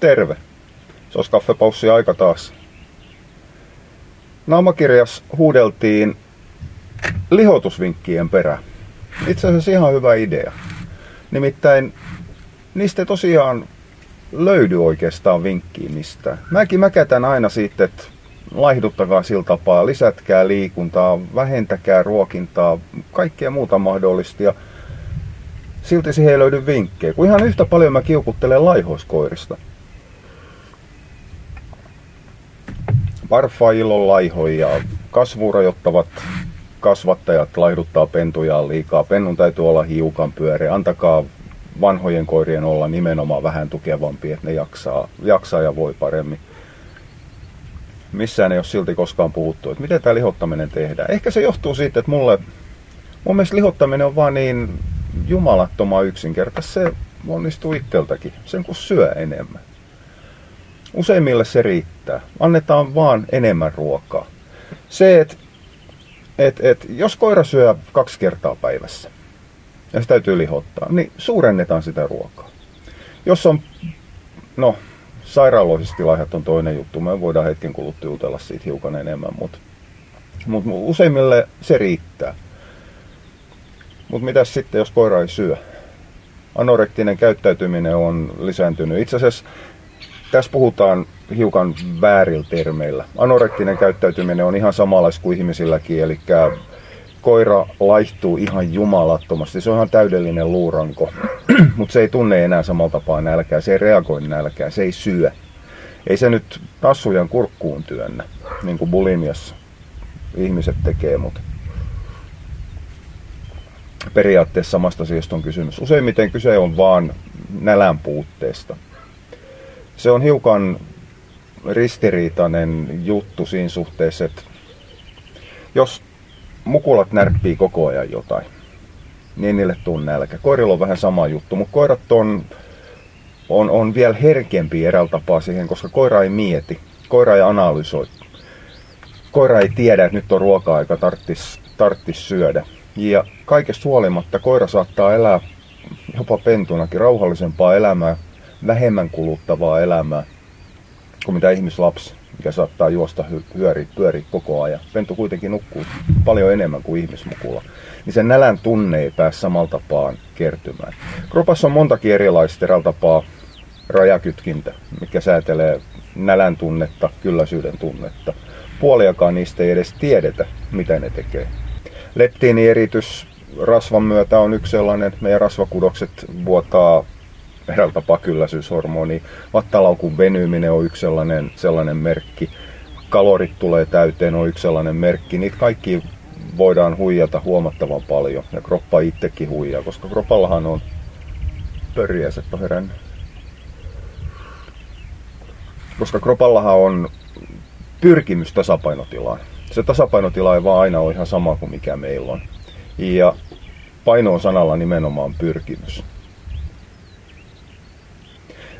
Terve. Se olisi kaffepaussi aika taas. Naamakirjas huudeltiin lihotusvinkkien perä. Itse asiassa ihan hyvä idea. Nimittäin niistä ei tosiaan löydy oikeastaan vinkkiä mistään. Mäkin mäkätän aina siitä, että laihduttakaa sillä tapaa, lisätkää liikuntaa, vähentäkää ruokintaa, kaikkea muuta mahdollista. Silti siihen ei löydy vinkkejä, kun ihan yhtä paljon mä kiukuttelen laihoiskoirista. Parfail on laihoja, kasvurajoittavat kasvattajat laihduttaa pentujaan liikaa. Pennun täytyy olla hiukan pyöreä. Antakaa vanhojen koirien olla nimenomaan vähän tukevampi, että ne jaksaa, jaksaa ja voi paremmin. Missään ei ole silti koskaan puhuttu, että miten tämä lihottaminen tehdään. Ehkä se johtuu siitä, että mulle, mun mielestä lihottaminen on vaan niin jumalattoman yksinkertaista. Se onnistuu itseltäkin, sen kun syö enemmän. Useimmille se riittää. Annetaan vaan enemmän ruokaa. Se, että et, et, jos koira syö kaksi kertaa päivässä ja se täytyy lihottaa, niin suurennetaan sitä ruokaa. Jos on, no, sairaaloisista tilaihat on toinen juttu. Me voidaan hetken kuluttua jutella siitä hiukan enemmän, mutta mut useimmille se riittää. Mutta mitä sitten, jos koira ei syö? Anorektinen käyttäytyminen on lisääntynyt. Itse asiassa tässä puhutaan hiukan väärillä termeillä. Anorektinen käyttäytyminen on ihan samanlaista kuin ihmisilläkin, eli koira laihtuu ihan jumalattomasti. Se on ihan täydellinen luuranko, mutta se ei tunne enää samalla tapaa nälkää, se ei reagoi nälkää, se ei syö. Ei se nyt tassujan kurkkuun työnnä, niin kuin bulimiassa ihmiset tekee, mutta periaatteessa samasta asiasta on kysymys. Useimmiten kyse on vaan nälän puutteesta. Se on hiukan ristiriitainen juttu siinä suhteessa, että jos mukulat närppii koko ajan jotain, niin niille tuu nälkä. Koirilla on vähän sama juttu, mutta koirat on, on, on vielä herkempi eräältä tapaa siihen, koska koira ei mieti, koira ei analysoi. Koira ei tiedä, että nyt on ruoka-aika, tarttis, tarttis syödä. Ja kaikesta huolimatta koira saattaa elää jopa pentunakin rauhallisempaa elämää, vähemmän kuluttavaa elämää kuin mitä ihmislapsi, mikä saattaa juosta hyöri, pyöri koko ajan. Pentu kuitenkin nukkuu paljon enemmän kuin ihmismukula. Niin sen nälän tunne ei pääse samalla tapaan kertymään. Kropassa on montakin erilaista eräältä tapaa rajakytkintä, mikä säätelee nälän tunnetta, kylläisyyden tunnetta. Puoliakaan niistä ei edes tiedetä, mitä ne tekee. Leptiinieritys rasvan myötä on yksi sellainen, meidän rasvakudokset vuotaa eräällä tapaa kylläisyyshormoni. Vattalaukun venyminen on yksi sellainen, sellainen merkki. Kalorit tulee täyteen on yksi sellainen merkki. Niitä kaikki voidaan huijata huomattavan paljon. Ja kroppa itsekin huijaa, koska kropallahan on pörjäiset on herännyt. Koska kropallahan on pyrkimys tasapainotilaan. Se tasapainotila ei vaan aina ole ihan sama kuin mikä meillä on. Ja paino on sanalla nimenomaan pyrkimys.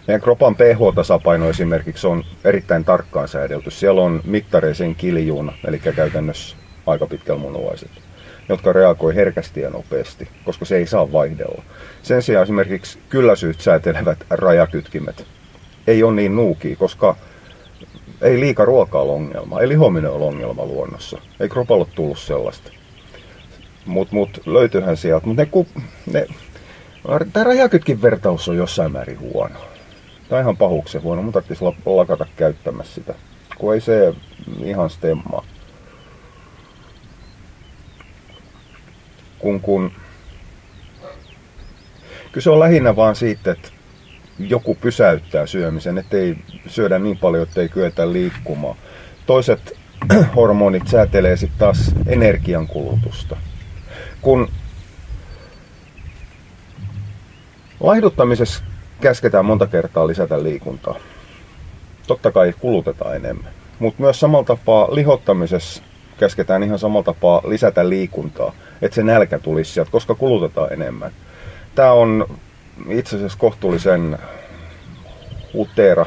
Meidän kropan pH-tasapaino esimerkiksi on erittäin tarkkaan säädelty. Siellä on mittareisen kiljuuna, eli käytännössä aika pitkällä munuaiset, jotka reagoi herkästi ja nopeasti, koska se ei saa vaihdella. Sen sijaan esimerkiksi kylläisyyt säätelevät rajakytkimet ei ole niin nuukia, koska ei liika ruoka ole ongelma, ei lihominen ole ongelma luonnossa. Ei kropalla tullut sellaista. Mutta mut, löytyyhän sieltä. Mutta ne, ne, tämä rajakytkin vertaus on jossain määrin huono. On ihan pahuksen huono. Mun tarvitsisi lakata käyttämässä sitä. Kun ei se ihan stemmaa. Kun, kun... Kyse on lähinnä vaan siitä, että joku pysäyttää syömisen, ettei syödä niin paljon, ettei kyetä liikkumaan. Toiset hormonit säätelee sitten taas energiankulutusta. Kun laihduttamisessa käsketään monta kertaa lisätä liikuntaa. Totta kai kulutetaan enemmän. Mutta myös samalla tapaa lihottamisessa käsketään ihan samalla tapaa lisätä liikuntaa, että se nälkä tulisi sieltä, koska kulutetaan enemmän. Tämä on itse asiassa kohtuullisen uteera.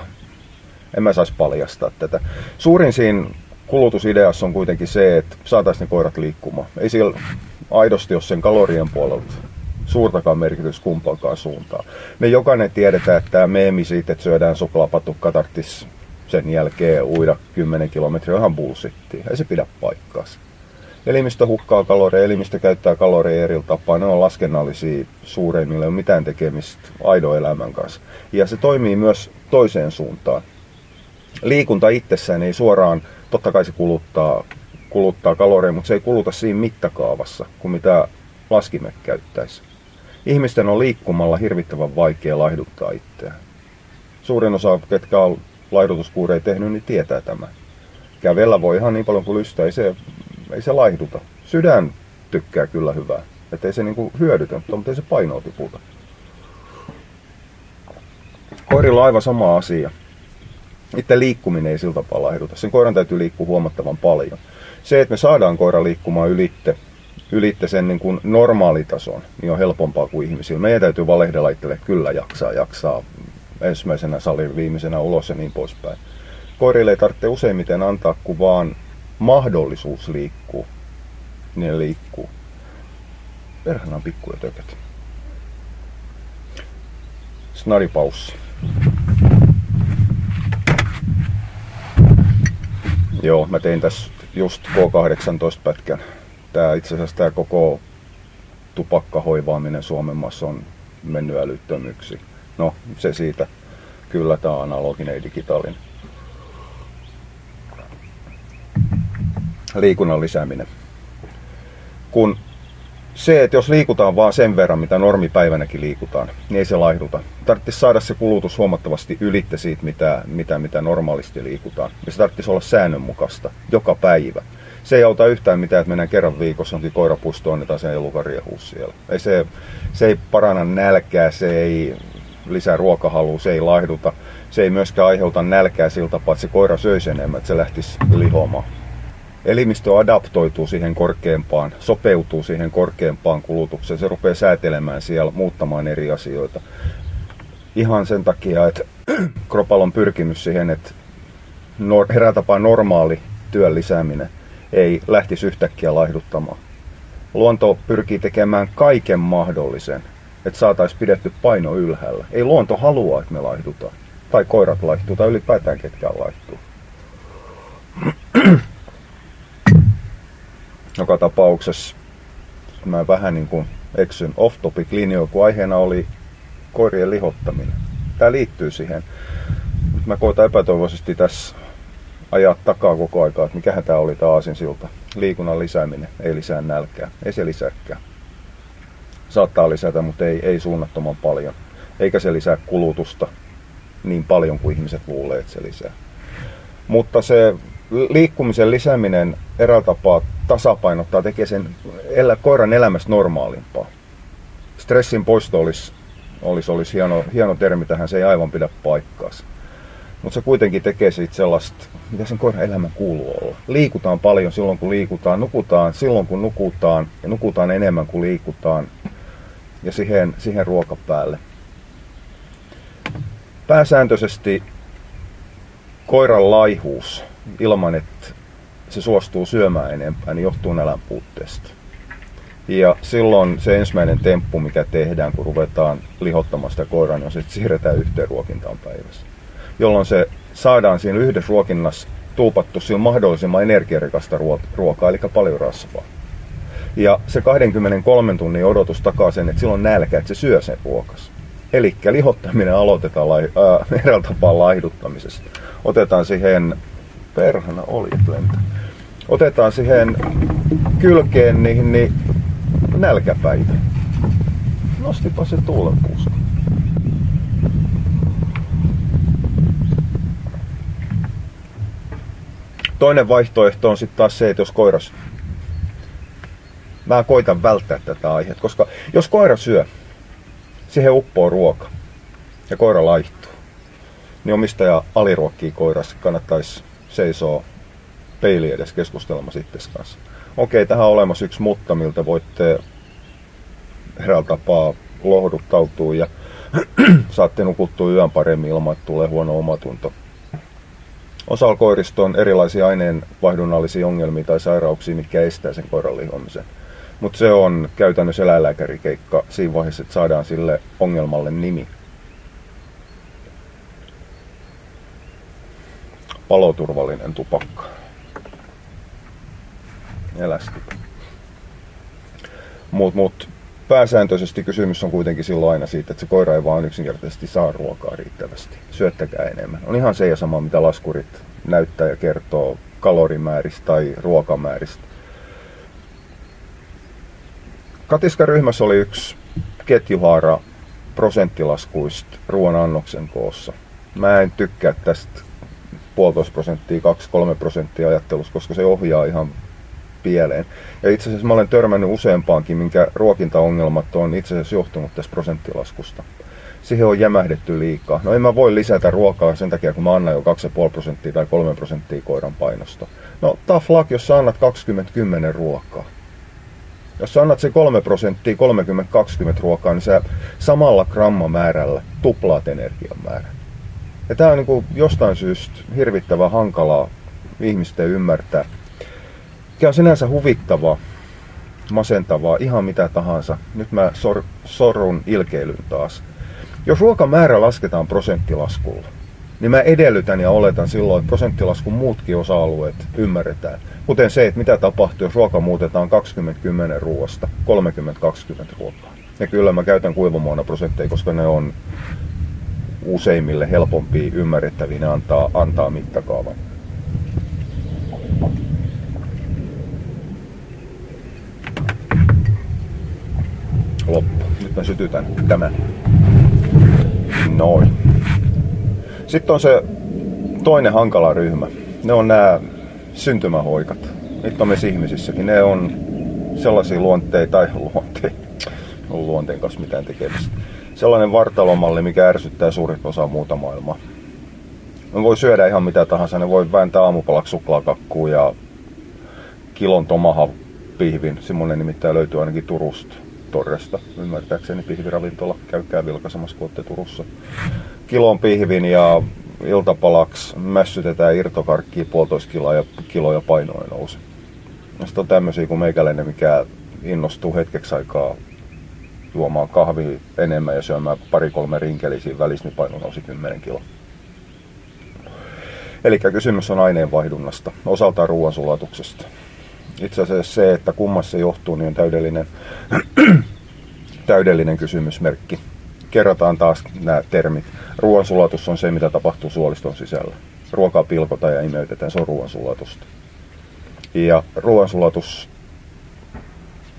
En mä saisi paljastaa tätä. Suurin siinä kulutusideassa on kuitenkin se, että saataisiin ne koirat liikkumaan. Ei sillä aidosti ole sen kalorien puolelta suurtakaan merkitys kumpaankaan suuntaan. Me jokainen tiedetään, että tämä meemi siitä, että syödään suklaapatukka tarttis sen jälkeen uida 10 kilometriä ihan bullshittia. Ei se pidä paikkaansa. Elimistö hukkaa kaloreja, elimistö käyttää kaloreja eri tapaa. Ne on laskennallisia suureimmille, ei ole mitään tekemistä aidon elämän kanssa. Ja se toimii myös toiseen suuntaan. Liikunta itsessään ei suoraan, totta kai se kuluttaa, kuluttaa kaloreja, mutta se ei kuluta siinä mittakaavassa kuin mitä laskimet käyttäisi. Ihmisten on liikkumalla hirvittävän vaikea laihduttaa itseään. Suurin osa, ketkä on laihdutuskuureja tehnyt, niin tietää tämä. Kävellä voi ihan niin paljon kuin lystää, ei se, ei se laihduta. Sydän tykkää kyllä hyvää. Että ei se niinku hyödytä, mutta ei se painoa tiputa. Koirilla on aivan sama asia. Itse liikkuminen ei sillä tapaa laihduta. Sen koiran täytyy liikkua huomattavan paljon. Se, että me saadaan koira liikkumaan ylitte, ylitte sen niin kuin normaalitason, niin on helpompaa kuin ihmisillä. Meidän täytyy valehdella itselle, että kyllä jaksaa, jaksaa ensimmäisenä salin viimeisenä ulos ja niin poispäin. Koirille ei tarvitse useimmiten antaa kuin vaan mahdollisuus liikkua. Niin ne liikkuu. Perhana on pikkuja tökät. Snaripaussi. Joo, mä tein tässä just K18 Tää itse asiassa tää koko tupakkahoivaaminen Suomen maassa on mennyt älyttömyksi. No, se siitä. Kyllä tämä on analoginen ja digitaalinen. Liikunnan lisääminen. Kun se, että jos liikutaan vaan sen verran, mitä normipäivänäkin liikutaan, niin ei se laihduta. Tarvitsisi saada se kulutus huomattavasti ylitte siitä, mitä, mitä, mitä normaalisti liikutaan. Ja se tarvitsisi olla säännönmukaista, joka päivä. Se ei auta yhtään mitään, että mennään kerran viikossa onkin koirapuistoon, annetaan sen elukariehuus siellä. Ei se, se ei paranna nälkää, se ei lisää ruokahalua, se ei laihduta. Se ei myöskään aiheuta nälkää sillä tapaa, että se koira söisi enemmän, että se lähtisi lihomaan. Elimistö adaptoituu siihen korkeampaan, sopeutuu siihen korkeampaan kulutukseen. Se rupeaa säätelemään siellä, muuttamaan eri asioita. Ihan sen takia, että kropalla on pyrkimys siihen, että herätapaa normaali työn lisääminen ei lähtisi yhtäkkiä laihduttamaan. Luonto pyrkii tekemään kaiken mahdollisen, että saataisiin pidetty paino ylhäällä. Ei luonto halua, että me laihdutaan. Tai koirat laihtuu, tai ylipäätään ketkään laihtuu. Joka tapauksessa mä vähän niin kuin eksyn off-topic linjoja, kun aiheena oli koirien lihottaminen. Tämä liittyy siihen. Mä koitan epätoivoisesti tässä ajaa takaa koko aikaa, että mikähän tämä oli tämä aasinsilta. Liikunnan lisääminen ei lisää nälkää, ei se lisääkään saattaa lisätä, mutta ei, ei suunnattoman paljon. Eikä se lisää kulutusta niin paljon kuin ihmiset luulee, että se lisää. Mutta se liikkumisen lisääminen eräällä tapaa tasapainottaa, tekee sen elä, koiran elämästä normaalimpaa. Stressin poisto olisi, olisi, olisi hieno, hieno termi tähän, se ei aivan pidä paikkaansa. Mutta se kuitenkin tekee siitä sellaista, mitä sen koiran elämä kuuluu olla. Liikutaan paljon silloin, kun liikutaan, nukutaan silloin, kun nukutaan, ja nukutaan enemmän kuin liikutaan ja siihen, siihen ruoka päälle. Pääsääntöisesti koiran laihuus ilman, että se suostuu syömään enempää, niin johtuu nälän puutteesta. Ja silloin se ensimmäinen temppu, mikä tehdään, kun ruvetaan lihottamaan sitä koiraa, niin on se, että siirretään yhteen ruokintaan päivässä. Jolloin se saadaan siinä yhdessä ruokinnassa tuupattu sillä mahdollisimman energiarikasta ruokaa, eli paljon rasvaa. Ja se 23 tunnin odotus takaa sen, että silloin nälkä, että se syö sen ruokas. Eli lihottaminen aloitetaan lai, äh, eräällä tapaa laihduttamisesta. Otetaan siihen, perhana oli lentä. Otetaan siihen kylkeen niin, niin nälkäpäitä. Nostipa se tuulenpuuska. Toinen vaihtoehto on sitten taas se, että jos koiras mä koitan välttää tätä aihetta, koska jos koira syö, siihen uppoo ruoka ja koira laihtuu, niin omistaja aliruokkii koirassa kannattaisi seisoa peili edes keskustelemassa itses kanssa. Okei, tähän on olemassa yksi mutta, miltä voitte heräällä tapaa lohduttautua ja saatte nukuttua yön paremmin ilman, että tulee huono omatunto. Osalla koirista on erilaisia aineenvaihdunnallisia ongelmia tai sairauksia, mitkä estää sen koiran lihomisen Mutta se on käytännössä eläinlääkärikeikka siinä vaiheessa, että saadaan sille ongelmalle nimi. Paloturvallinen tupakka. Elästi. Mut, mut pääsääntöisesti kysymys on kuitenkin silloin aina siitä, että se koira ei vaan yksinkertaisesti saa ruokaa riittävästi. Syöttäkää enemmän. On ihan se ja sama, mitä laskurit näyttää ja kertoo kalorimääristä tai ruokamääristä. Katiskaryhmässä oli yksi ketjuhaara prosenttilaskuista ruoan annoksen koossa. Mä en tykkää tästä puolitoista prosenttia, 2-3 prosenttia ajattelusta, koska se ohjaa ihan pieleen. Ja itse asiassa mä olen törmännyt useampaankin, minkä ruokintaongelmat on itse asiassa johtunut tästä prosenttilaskusta. Siihen on jämähdetty liikaa. No en mä voi lisätä ruokaa sen takia, kun mä annan jo 2,5 prosenttia tai 3 prosenttia koiran painosta. No tough luck, jos sä annat 20-10 ruokaa. Jos sä annat se 3 prosenttia 30-20 ruokaa, niin sä samalla grammamäärällä tuplaat energian määrän. Ja tää on niin jostain syystä hirvittävän hankalaa ihmisten ymmärtää. Mikä on sinänsä huvittavaa, masentavaa, ihan mitä tahansa. Nyt mä sor, sorrun ilkeilyn taas. Jos ruokamäärä lasketaan prosenttilaskulla, niin mä edellytän ja oletan silloin, että prosenttilaskun muutkin osa-alueet ymmärretään. Kuten se, että mitä tapahtuu, jos ruoka muutetaan 20-10 ruoasta 30-20 ruokaa. Ja kyllä mä käytän kuivamuona prosentteja, koska ne on useimmille helpompi ymmärrettäviä, ne antaa, antaa mittakaavan. Loppu. Nyt mä sytytän tämän. Noin. Sitten on se toinen hankala ryhmä. Ne on nämä syntymähoikat. Niitä on meissä ihmisissäkin. Ne on sellaisia luonteita, tai luonteita, on luonteen kanssa mitään tekemistä. Sellainen vartalomalli, mikä ärsyttää suurin osa muuta maailmaa. Ne voi syödä ihan mitä tahansa. Ne voi vääntää aamupalaksi suklaakakkuu ja kilon tomaha pihvin. Semmoinen nimittäin löytyy ainakin Turusta torresta, ymmärtääkseni pihviravintola. Käykää vilkaisemassa, kun Turussa. Kilon pihvin ja iltapalaksi mässytetään irtokarkkia puolitoista kiloa ja kiloja painoa nousi. Sitten on tämmöisiä kuin meikäläinen, mikä innostuu hetkeksi aikaa juomaan kahvia enemmän ja syömään pari-kolme rinkeliä siinä välissä, niin paino nousi 10 kiloa. Eli kysymys on aineenvaihdunnasta, osaltaan ruoansulatuksesta. Itse asiassa se, että kummassa se johtuu, niin on täydellinen, täydellinen kysymysmerkki. Kerrataan taas nämä termit. Ruoansulatus on se, mitä tapahtuu suoliston sisällä. Ruokaa pilkotaan ja imeytetään, se on ruoansulatusta. Ja ruoansulatus,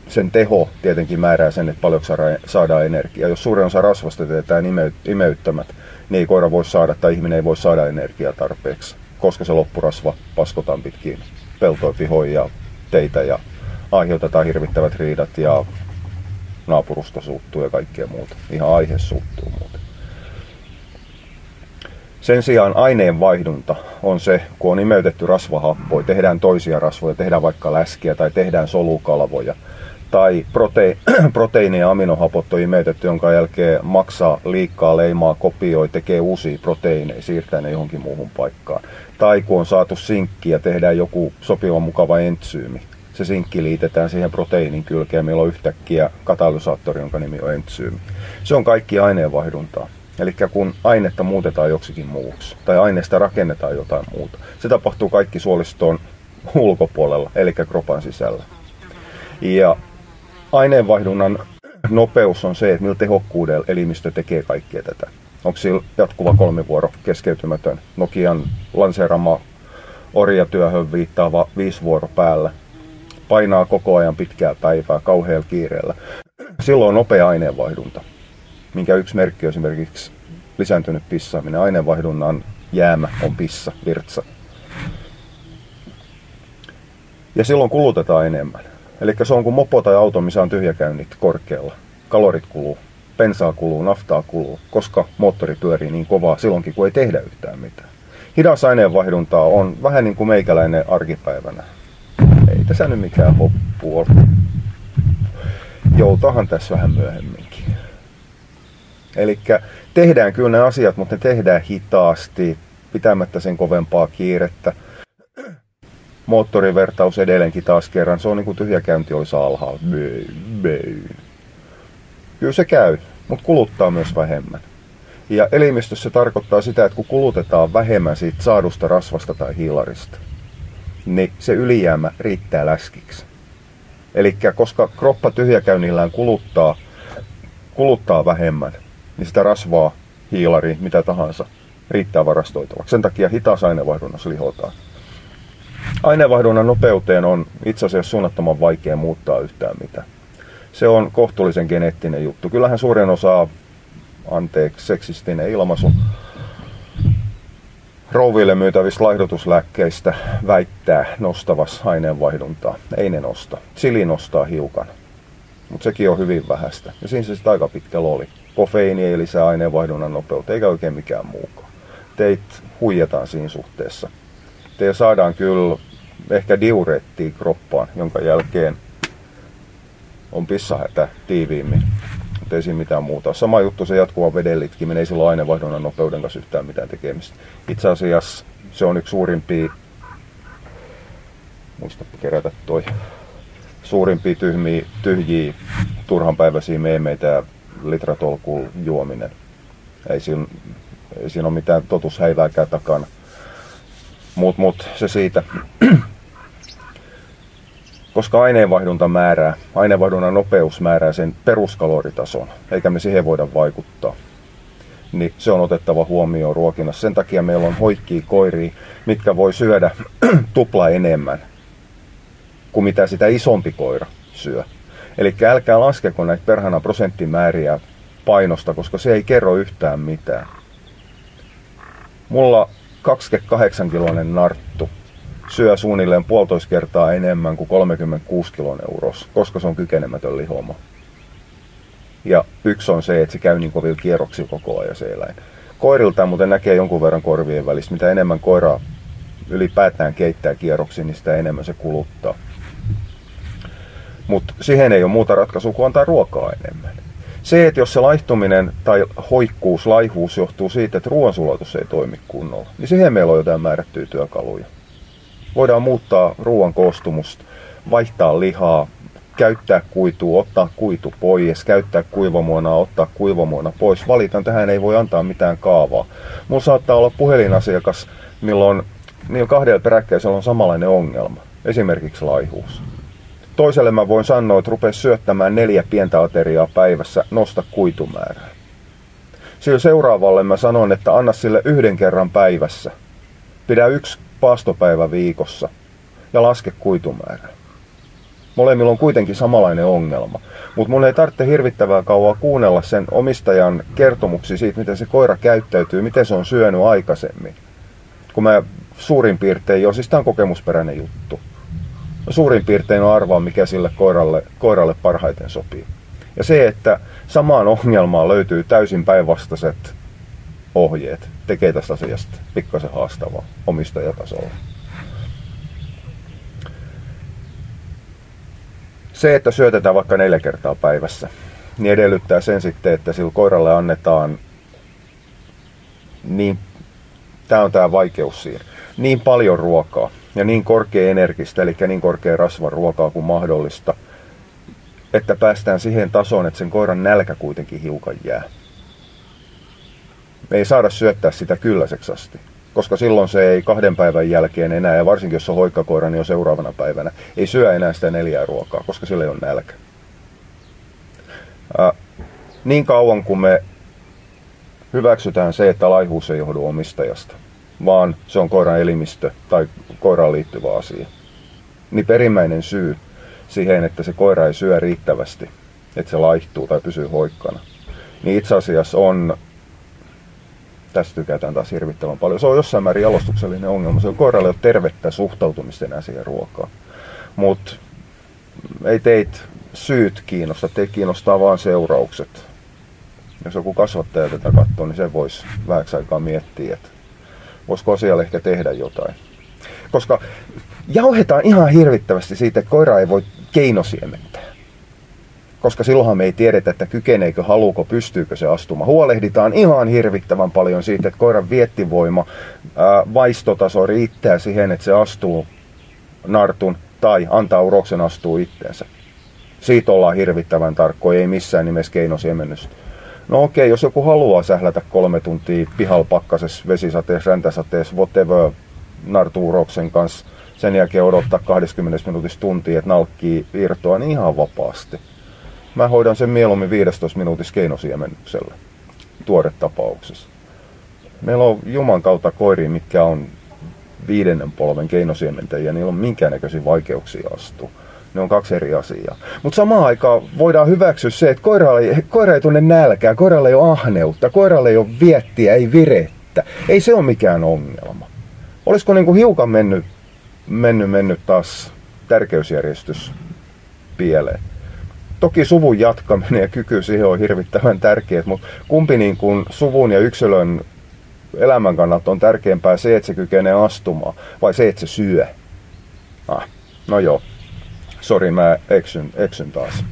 sen teho tietenkin määrää sen, että paljonko saadaan energiaa. Jos suurin osa rasvasta teetään imeyttämät, niin ei koira voi saada tai ihminen ei voi saada energiaa tarpeeksi, koska se loppurasva paskotaan pitkin peltoja, pihoja ja teitä ja aiheutetaan hirvittävät riidat ja naapurusta suuttuu ja kaikkea muuta. Ihan aihe suuttuu muuten. Sen sijaan aineenvaihdunta on se, kun on imeytetty rasvahappoja, tehdään toisia rasvoja, tehdään vaikka läskiä tai tehdään solukalvoja. Tai prote- proteiini- ja aminohapot on imeytetty, jonka jälkeen maksaa liikkaa, leimaa, kopioi, tekee uusia proteiineja, siirtää ne johonkin muuhun paikkaan. Tai kun on saatu sinkki ja tehdään joku sopiva mukava entsyymi, se sinkki liitetään siihen proteiinin kylkeen, meillä on yhtäkkiä katalysaattori, jonka nimi on entsyymi. Se on kaikki aineenvaihduntaa. Eli kun ainetta muutetaan joksikin muuksi, tai aineesta rakennetaan jotain muuta, se tapahtuu kaikki suoliston ulkopuolella, eli kropan sisällä. Ja aineenvaihdunnan nopeus on se, että millä tehokkuudella elimistö tekee kaikkea tätä. Onko sillä jatkuva kolmivuoro keskeytymätön Nokian lanseerama orjatyöhön viittaava viisi vuoro päällä painaa koko ajan pitkää päivää kauhealla kiireellä. Silloin on nopea aineenvaihdunta, minkä yksi merkki on esimerkiksi lisääntynyt pissaaminen. Aineenvaihdunnan jäämä on pissa, virtsa. Ja silloin kulutetaan enemmän. Eli se on kuin mopo tai auto, missä on tyhjäkäynnit korkealla. Kalorit kuluu, bensaa kuluu, naftaa kuluu, koska moottori pyörii niin kovaa silloinkin, kun ei tehdä yhtään mitään. Hidas aineenvaihduntaa on vähän niin kuin meikäläinen arkipäivänä ei tässä nyt mikään hoppu ole. Joutahan tässä vähän myöhemminkin. Eli tehdään kyllä ne asiat, mutta ne tehdään hitaasti, pitämättä sen kovempaa kiirettä. Moottorivertaus edelleenkin taas kerran. Se on niin kuin tyhjäkäynti olisi alhaalla. Böy, böy. Kyllä se käy, mutta kuluttaa myös vähemmän. Ja elimistössä tarkoittaa sitä, että kun kulutetaan vähemmän siitä saadusta rasvasta tai hiilarista, niin se ylijäämä riittää läskiksi. Eli koska kroppa tyhjäkäynnillään kuluttaa, kuluttaa vähemmän, niin sitä rasvaa, hiilari, mitä tahansa, riittää varastoitavaksi. Sen takia hitaas aineenvaihdunnassa lihotaan. Aineenvaihdunnan nopeuteen on itse asiassa suunnattoman vaikea muuttaa yhtään mitään. Se on kohtuullisen geneettinen juttu. Kyllähän suurin osa, anteeksi, seksistinen ilmaisu, rouville myytävistä laihdutuslääkkeistä väittää nostavas aineenvaihduntaa. Ei ne nosta. Chili nostaa hiukan, mutta sekin on hyvin vähäistä. Ja siinä se sitten aika pitkä oli. Kofeiini ei lisää aineenvaihdunnan nopeutta, eikä oikein mikään muukaan. Teit huijataan siinä suhteessa. Te saadaan kyllä ehkä diureettia kroppaan, jonka jälkeen on pissahätä tiiviimmin. Mutta ei siinä mitään muuta. Sama juttu se jatkuva vedellitkin, ei sillä aineenvaihdunnan nopeuden kanssa yhtään mitään tekemistä. Itse asiassa se on yksi suurimpia, muista kerätä toi, suurimpia tyhmiä, tyhjiä turhanpäiväisiä meemeitä ja litratolkul juominen. Ei siinä, ei siinä ole mitään totushäivääkään takana. Mut, mut se siitä. Koska aineenvaihdunta määrää, aineenvaihdunnan nopeus määrää sen peruskaloritason, eikä me siihen voida vaikuttaa. Niin se on otettava huomioon ruokinnassa. Sen takia meillä on hoikkia koiria, mitkä voi syödä tupla enemmän kuin mitä sitä isompi koira syö. Eli älkää laskeko näitä perhana prosenttimääriä painosta, koska se ei kerro yhtään mitään. Mulla 28 kiloinen narttu syö suunnilleen puolitoista kertaa enemmän kuin 36 kilon euros, koska se on kykenemätön lihoma. Ja yksi on se, että se käy niin kovilla kierroksi koko ajan se eläin. Koirilta muuten näkee jonkun verran korvien välissä. Mitä enemmän koira ylipäätään keittää kierroksi, niin sitä enemmän se kuluttaa. Mutta siihen ei ole muuta ratkaisua kuin antaa ruokaa enemmän. Se, että jos se laihtuminen tai hoikkuus, laihuus johtuu siitä, että ruoansulatus ei toimi kunnolla, niin siihen meillä on jotain määrättyjä työkaluja. Voidaan muuttaa ruoan koostumusta, vaihtaa lihaa, käyttää kuitua, ottaa kuitu pois, käyttää kuivamuonaa, ottaa kuivamuona pois. Valitan, tähän ei voi antaa mitään kaavaa. Mulla saattaa olla puhelinasiakas, milloin niin kahdella peräkkäisellä on samanlainen ongelma. Esimerkiksi laihuus. Toiselle mä voin sanoa, että rupea syöttämään neljä pientä ateriaa päivässä, nosta kuitumäärää. Sillä seuraavalle mä sanon, että anna sille yhden kerran päivässä. Pidä yksi paastopäivä viikossa ja laske kuitumäärää. Molemmilla on kuitenkin samanlainen ongelma. Mutta mun ei tarvitse hirvittävää kauan kuunnella sen omistajan kertomuksia siitä, miten se koira käyttäytyy, miten se on syönyt aikaisemmin. Kun mä suurin piirtein jo, siis tämä on kokemusperäinen juttu. Mä suurin piirtein on arvaa, mikä sille koiralle, koiralle parhaiten sopii. Ja se, että samaan ongelmaan löytyy täysin päinvastaiset ohjeet, tekee tästä asiasta pikkasen haastavaa omistajatasolla. Se, että syötetään vaikka neljä kertaa päivässä, niin edellyttää sen sitten, että sillä koiralle annetaan niin, tämä on tämä vaikeus siinä, niin paljon ruokaa ja niin korkea energistä, eli niin korkea rasvan ruokaa kuin mahdollista, että päästään siihen tasoon, että sen koiran nälkä kuitenkin hiukan jää. Me ei saada syöttää sitä kylläiseksi asti, koska silloin se ei kahden päivän jälkeen enää, ja varsinkin jos on hoikkakoira, niin jo seuraavana päivänä, ei syö enää sitä neljää ruokaa, koska sillä ei ole nälkä. Ää, niin kauan kuin me hyväksytään se, että laihuus ei johdu omistajasta, vaan se on koiran elimistö tai koiraan liittyvä asia, niin perimmäinen syy siihen, että se koira ei syö riittävästi, että se laihtuu tai pysyy hoikkana, niin itse asiassa on tästä tykätään taas hirvittävän paljon. Se on jossain määrin jalostuksellinen ongelma. Se on koiralle tervettä suhtautumista enää siihen ruokaan. Mutta ei teit syyt kiinnosta, te kiinnostaa vain seuraukset. Jos joku kasvattaja tätä katsoo, niin se voisi vähäksi aikaa miettiä, että voisiko asialle ehkä tehdä jotain. Koska jauhetaan ihan hirvittävästi siitä, että koira ei voi keinosiementää koska silloinhan me ei tiedetä, että kykeneekö, haluuko, pystyykö se astumaan. Huolehditaan ihan hirvittävän paljon siitä, että koiran viettivoima, ää, vaistotaso riittää siihen, että se astuu nartun tai antaa uroksen astua itteensä. Siitä ollaan hirvittävän tarkkoja, ei missään nimessä keinosiemennys. No okei, jos joku haluaa sählätä kolme tuntia pihalla pakkasessa, vesisateessa, räntäsateessa, whatever, nartuuroksen kanssa, sen jälkeen odottaa 20 minuutissa tuntia, että nalkkii irtoa, niin ihan vapaasti. Mä hoidan sen mieluummin 15 minuutissa keinosiemennyksellä, tapauksessa. Meillä on Juman kautta koiri, mitkä on viidennen polven keinosiementäjiä, niillä on minkäännäköisiä vaikeuksia astua. Ne on kaksi eri asiaa. Mutta samaan aikaan voidaan hyväksyä se, että koira ei, koira ei tunne nälkää, koiralle ei ole ahneutta, koiralle ei ole viettiä, ei virettä. Ei se ole mikään ongelma. Olisiko niinku hiukan mennyt, mennyt, mennyt taas tärkeysjärjestys pieleen? Toki suvun jatkaminen ja kyky siihen on hirvittävän tärkeät, mutta kumpi niin kuin suvun ja yksilön elämän kannalta on tärkeämpää se, että se kykenee astumaan, vai se, että se syö? Ah, no joo. Sori, mä eksyn, eksyn taas.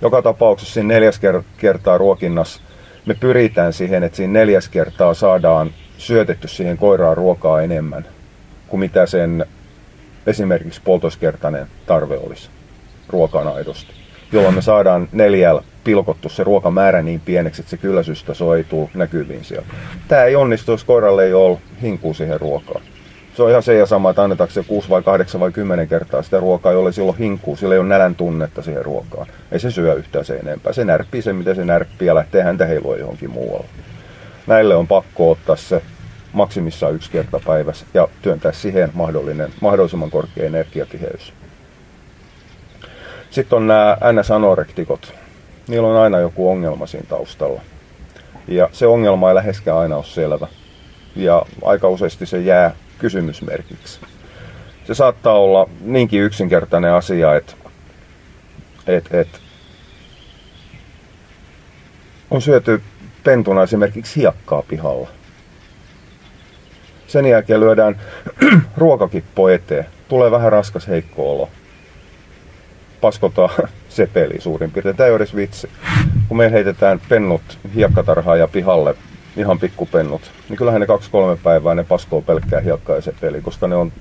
Joka tapauksessa siinä neljäs kertaa ruokinnassa me pyritään siihen, että siinä neljäs kertaa saadaan syötetty siihen koiraan ruokaa enemmän kuin mitä sen esimerkiksi poltoskertainen tarve olisi ruokana aidosti. Jolloin me saadaan neljällä pilkottu se ruokamäärä niin pieneksi, että se kylläisyystaso ei tule näkyviin siellä. Tämä ei onnistu, jos koiralle ei ole hinkuu siihen ruokaan. Se on ihan se ja sama, että annetaanko se 6 vai 8 vai 10 kertaa sitä ruokaa, jolle silloin hinkuu, sillä ei ole nälän tunnetta siihen ruokaan. Ei se syö yhtään se enempää. Se närppii sen, miten se närppii ja lähtee häntä heilua johonkin muualle. Näille on pakko ottaa se maksimissaan yksi kerta päivässä ja työntää siihen mahdollinen, mahdollisimman korkea energiatiheys. Sitten on nämä NS-anorektikot. Niillä on aina joku ongelma siinä taustalla. Ja se ongelma ei läheskään aina ole selvä. Ja aika useasti se jää kysymysmerkiksi. Se saattaa olla niinkin yksinkertainen asia, että, että, että on syöty pentuna esimerkiksi hiekkaa pihalla. Sen jälkeen lyödään ruokakippo eteen. Tulee vähän raskas heikko olo. Paskotaan sepeli suurin piirtein. Tämä ei ole edes vitsi. Kun me heitetään pennut hiekkatarhaa ja pihalle ihan pikkupennut, niin kyllähän ne kaksi-kolme päivää ne paskoo pelkkää hiekkaa ja se peli, koska ne on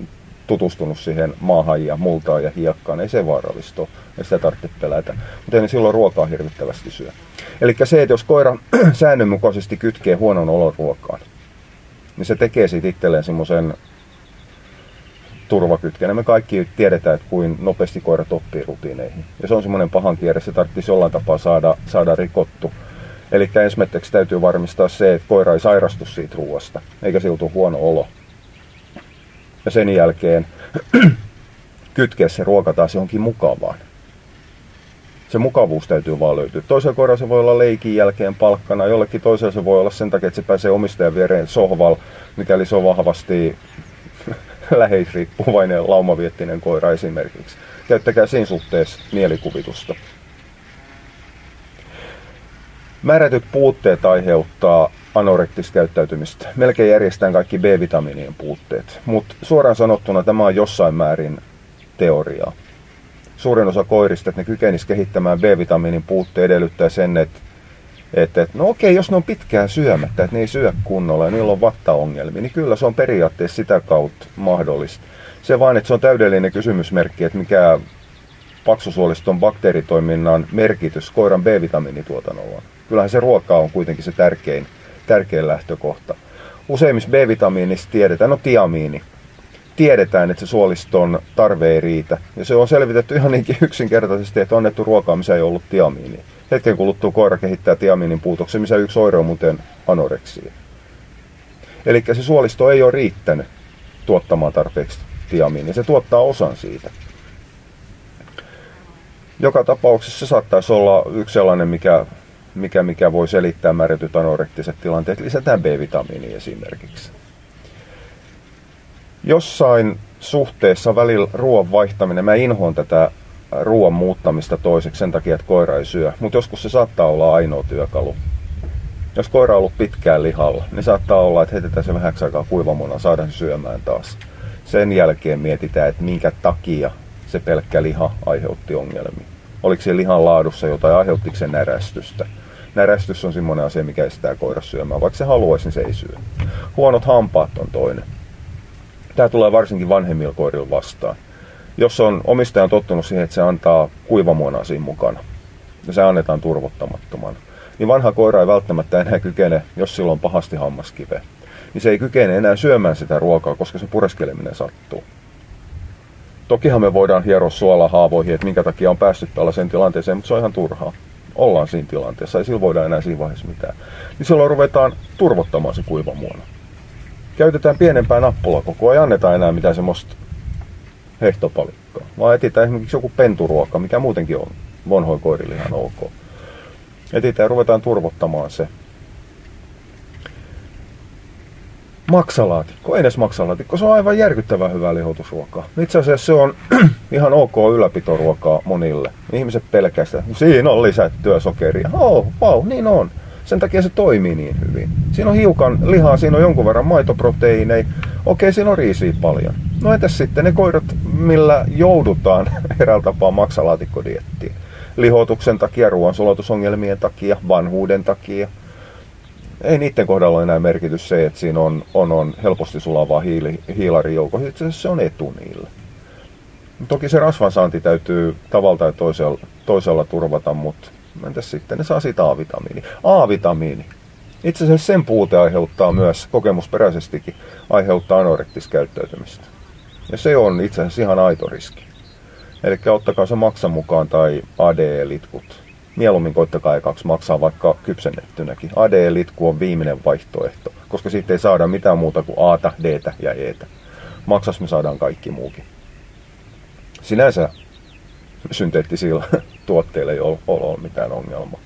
tutustunut siihen maahan ja multaan ja hiekkaan. Ei se vaarallista ole, ei sitä tarvitse pelätä. Mutta ei ne silloin ruokaa hirvittävästi syö. Eli se, että jos koira säännönmukaisesti kytkee huonon olon ruokaan, niin se tekee siitä itselleen semmoisen turvakytkenä. Me kaikki tiedetään, että kuin nopeasti koirat oppii rutiineihin. Ja se on semmoinen pahan kierre, se tarvitsisi jollain tapaa saada, saada rikottu. Eli ensimmäiseksi täytyy varmistaa se, että koira ei sairastu siitä ruoasta, eikä siltä huono olo. Ja sen jälkeen kytkeä se ruoka taas johonkin mukavaan. Se mukavuus täytyy vaan löytyä. Toisella koiralla se voi olla leikin jälkeen palkkana, jollekin toisella se voi olla sen takia, että se pääsee omistajan viereen sohval, mikäli se on vahvasti läheisriippuvainen laumaviettinen koira esimerkiksi. Käyttäkää siinä suhteessa mielikuvitusta. Määrätyt puutteet aiheuttaa anorektista käyttäytymistä. Melkein järjestään kaikki B-vitamiinien puutteet, mutta suoraan sanottuna tämä on jossain määrin teoriaa. Suurin osa koirista, että ne kykenis kehittämään B-vitamiinin puutteen edellyttää sen, että että, että no okei, jos ne on pitkään syömättä, että ne ei syö kunnolla ja niillä on vattaongelmia, niin kyllä se on periaatteessa sitä kautta mahdollista. Se vain, että se on täydellinen kysymysmerkki, että mikä paksusuoliston bakteeritoiminnan merkitys koiran B-vitamiinituotannolla on. Kyllähän se ruoka on kuitenkin se tärkein, tärkein lähtökohta. Useimmissa B-vitamiinissa tiedetään, no tiamiini, tiedetään, että se suoliston tarve ei riitä. Ja se on selvitetty ihan niinkin yksinkertaisesti, että annettu ruokaa, missä ei ollut tiamiinia. Hetken kuluttua koira kehittää tiamiinin puutoksen, missä yksi oire on muuten anoreksia. Eli se suolisto ei ole riittänyt tuottamaan tarpeeksi tiamiinia. Se tuottaa osan siitä. Joka tapauksessa se saattaisi olla yksi sellainen, mikä, mikä, mikä voi selittää määrätyt anorektiset tilanteet. Lisätään B-vitamiini esimerkiksi. Jossain suhteessa välillä ruoan vaihtaminen, mä inhoan tätä ruoan muuttamista toiseksi sen takia, että koira ei syö. Mutta joskus se saattaa olla ainoa työkalu. Jos koira on ollut pitkään lihalla, niin saattaa olla, että heitetään se vähäksi aikaa kuivamuna, saadaan se syömään taas. Sen jälkeen mietitään, että minkä takia se pelkkä liha aiheutti ongelmia. Oliko se lihan laadussa jotain, aiheuttiko se närästystä. Närästys on semmoinen asia, mikä estää koira syömään. Vaikka se haluaisi, niin se ei syö. Huonot hampaat on toinen. Tämä tulee varsinkin vanhemmilla koirilla vastaan. Jos on omistaja on tottunut siihen, että se antaa kuivamuonaa siinä mukana, ja se annetaan turvottamattomana, niin vanha koira ei välttämättä enää kykene, jos sillä on pahasti hammaskive, niin se ei kykene enää syömään sitä ruokaa, koska se pureskeleminen sattuu. Tokihan me voidaan hieroa suolahaavoihin, että minkä takia on päässyt tällaiseen tilanteeseen, mutta se on ihan turhaa. Ollaan siinä tilanteessa, ei sillä voida enää siinä vaiheessa mitään. Niin silloin ruvetaan turvottamaan se kuivamuona. Käytetään pienempää nappulakokoa, ei anneta enää mitään semmoista hehtopalikkaa, vaan etsitään esimerkiksi joku penturuoka, mikä muutenkin on vanhoin koirille ihan ok. Etsitään ja ruvetaan turvottamaan se. Maksalaatikko, edes maksalaatikko, se on aivan järkyttävän hyvää lihotusruokaa. Itse asiassa se on ihan ok ylläpitoruokaa monille. Ihmiset pelkää sitä, siinä on lisättyä sokeria. Oh, wow, niin on. Sen takia se toimii niin hyvin. Siinä on hiukan lihaa, siinä on jonkun verran maitoproteiineja. Okei, siinä on riisiä paljon. No entäs sitten ne koirat, millä joudutaan eräällä tapaa maksalaatikkodieettiin? Lihotuksen takia, ruoansulatusongelmien takia, vanhuuden takia. Ei niiden kohdalla enää merkitys se, että siinä on, on, on helposti sulavaa hiili, hiilarijoukko. Itse asiassa se on etu niille. Toki se rasvansaanti täytyy tavalla tai toisella, toisella turvata, mutta entäs sitten ne saa siitä A-vitamiini. A-vitamiini. Itse asiassa sen puute aiheuttaa myös kokemusperäisestikin aiheuttaa anorektista käyttäytymistä. Ja se on itse asiassa ihan aito riski. Eli ottakaa se maksan mukaan tai ADE-litkut. Mieluummin koittakaa kaksi maksaa vaikka kypsennettynäkin. ADE-litku on viimeinen vaihtoehto, koska siitä ei saada mitään muuta kuin A, D ja E. Maksas me saadaan kaikki muukin. Sinänsä synteettisillä tuotteilla ei ole, ole mitään ongelmaa.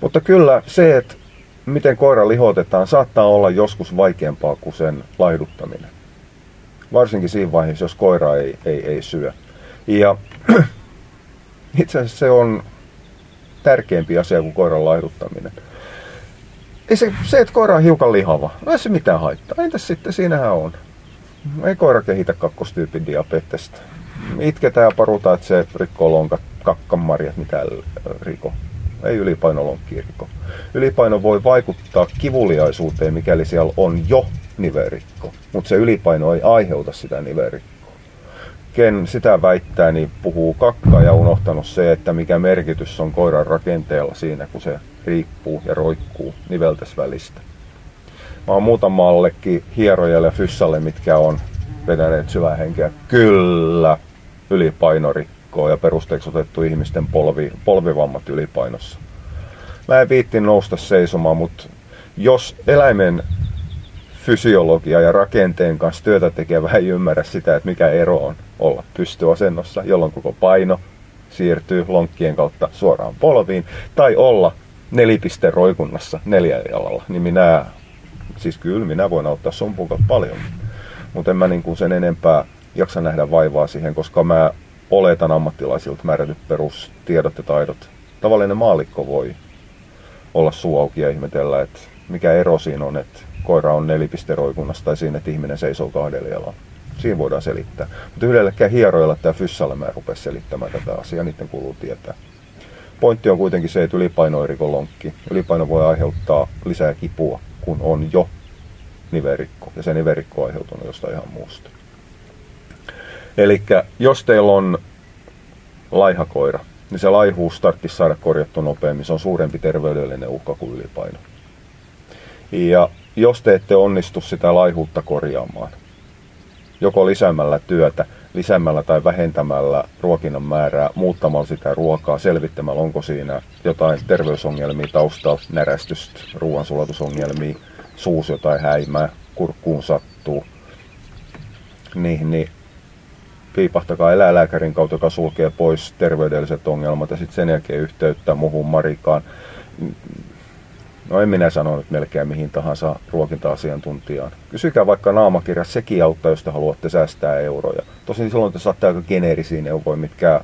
Mutta kyllä se, että miten koira lihotetaan, saattaa olla joskus vaikeampaa kuin sen laihduttaminen. Varsinkin siinä vaiheessa, jos koira ei, ei, ei syö. Ja itse asiassa se on tärkeämpi asia kuin koiran laihduttaminen. Ei se, se, että koira on hiukan lihava, ei se mitään haittaa. Entäs sitten, siinähän on. Ei koira kehitä kakkostyypin diabetesta. Itketään ja parutaan, että se rikkoo lonkat, kakkamarjat, mitä riko. Ei ylipainolonkki riko. Ylipaino voi vaikuttaa kivuliaisuuteen, mikäli siellä on jo nivelrikko, mutta se ylipaino ei aiheuta sitä nivelrikkoa. Ken sitä väittää, niin puhuu kakkaa ja unohtanut se, että mikä merkitys on koiran rakenteella siinä, kun se riippuu ja roikkuu niveltäs välistä. Mä oon muutamallekin hierojalle ja fyssalle, mitkä on vetäneet syvää henkeä. Kyllä, ylipainorikkoo ja perusteeksi otettu ihmisten polvi, polvivammat ylipainossa. Mä en viitti nousta seisomaan, mutta jos eläimen fysiologia ja rakenteen kanssa työtä tekevä ei ymmärrä sitä, että mikä ero on olla pystyasennossa, jolloin koko paino siirtyy lonkkien kautta suoraan polviin, tai olla nelipisteroikunnassa neljäjalalla, niin minä, siis kyllä minä voin auttaa sun paljon, mutta en mä niin kuin sen enempää jaksa nähdä vaivaa siihen, koska mä oletan ammattilaisilta määrätyt perustiedot ja taidot. Tavallinen maalikko voi olla suu auki ja ihmetellä, että mikä ero siinä on, että koira on nelipisteroikunnassa tai siinä, että ihminen seisoo kahdella jalalla. Siinä voidaan selittää. Mutta yhdellekään hieroilla tämä fyssalle mä rupea selittämään tätä asiaa, niiden kuuluu tietää. Pointti on kuitenkin se, että ylipaino ei lonkki. Ylipaino voi aiheuttaa lisää kipua, kun on jo niverikko. Ja se niverikko on aiheutunut jostain ihan muusta. Eli jos teillä on laihakoira, niin se laihuus tarvitsisi saada korjattua nopeammin. Se on suurempi terveydellinen uhka kuin ylipaino. Ja jos te ette onnistu sitä laihuutta korjaamaan, joko lisäämällä työtä, lisäämällä tai vähentämällä ruokinnan määrää, muuttamalla sitä ruokaa, selvittämällä onko siinä jotain terveysongelmia taustalla, närästystä, ruoansulatusongelmia, suus jotain häimää, kurkkuun sattuu, niin, niin piipahtakaa eläinlääkärin kautta, joka sulkee pois terveydelliset ongelmat ja sitten sen jälkeen yhteyttä muuhun Marikaan. No en minä sano nyt melkein mihin tahansa ruokinta-asiantuntijaan. Kysykää vaikka naamakirja, sekin auttaa, jos te haluatte säästää euroja. Tosin silloin te saatte aika geneerisiä neuvoja, mitkä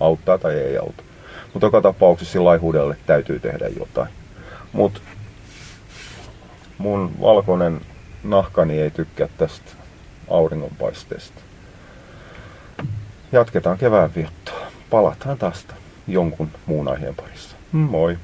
auttaa tai ei auta. Mutta joka tapauksessa laihuudelle täytyy tehdä jotain. Mutta mun valkoinen nahkani ei tykkää tästä auringonpaisteesta. Jatketaan kevään viettoa. Palataan taas jonkun muun aiheen parissa. Moi!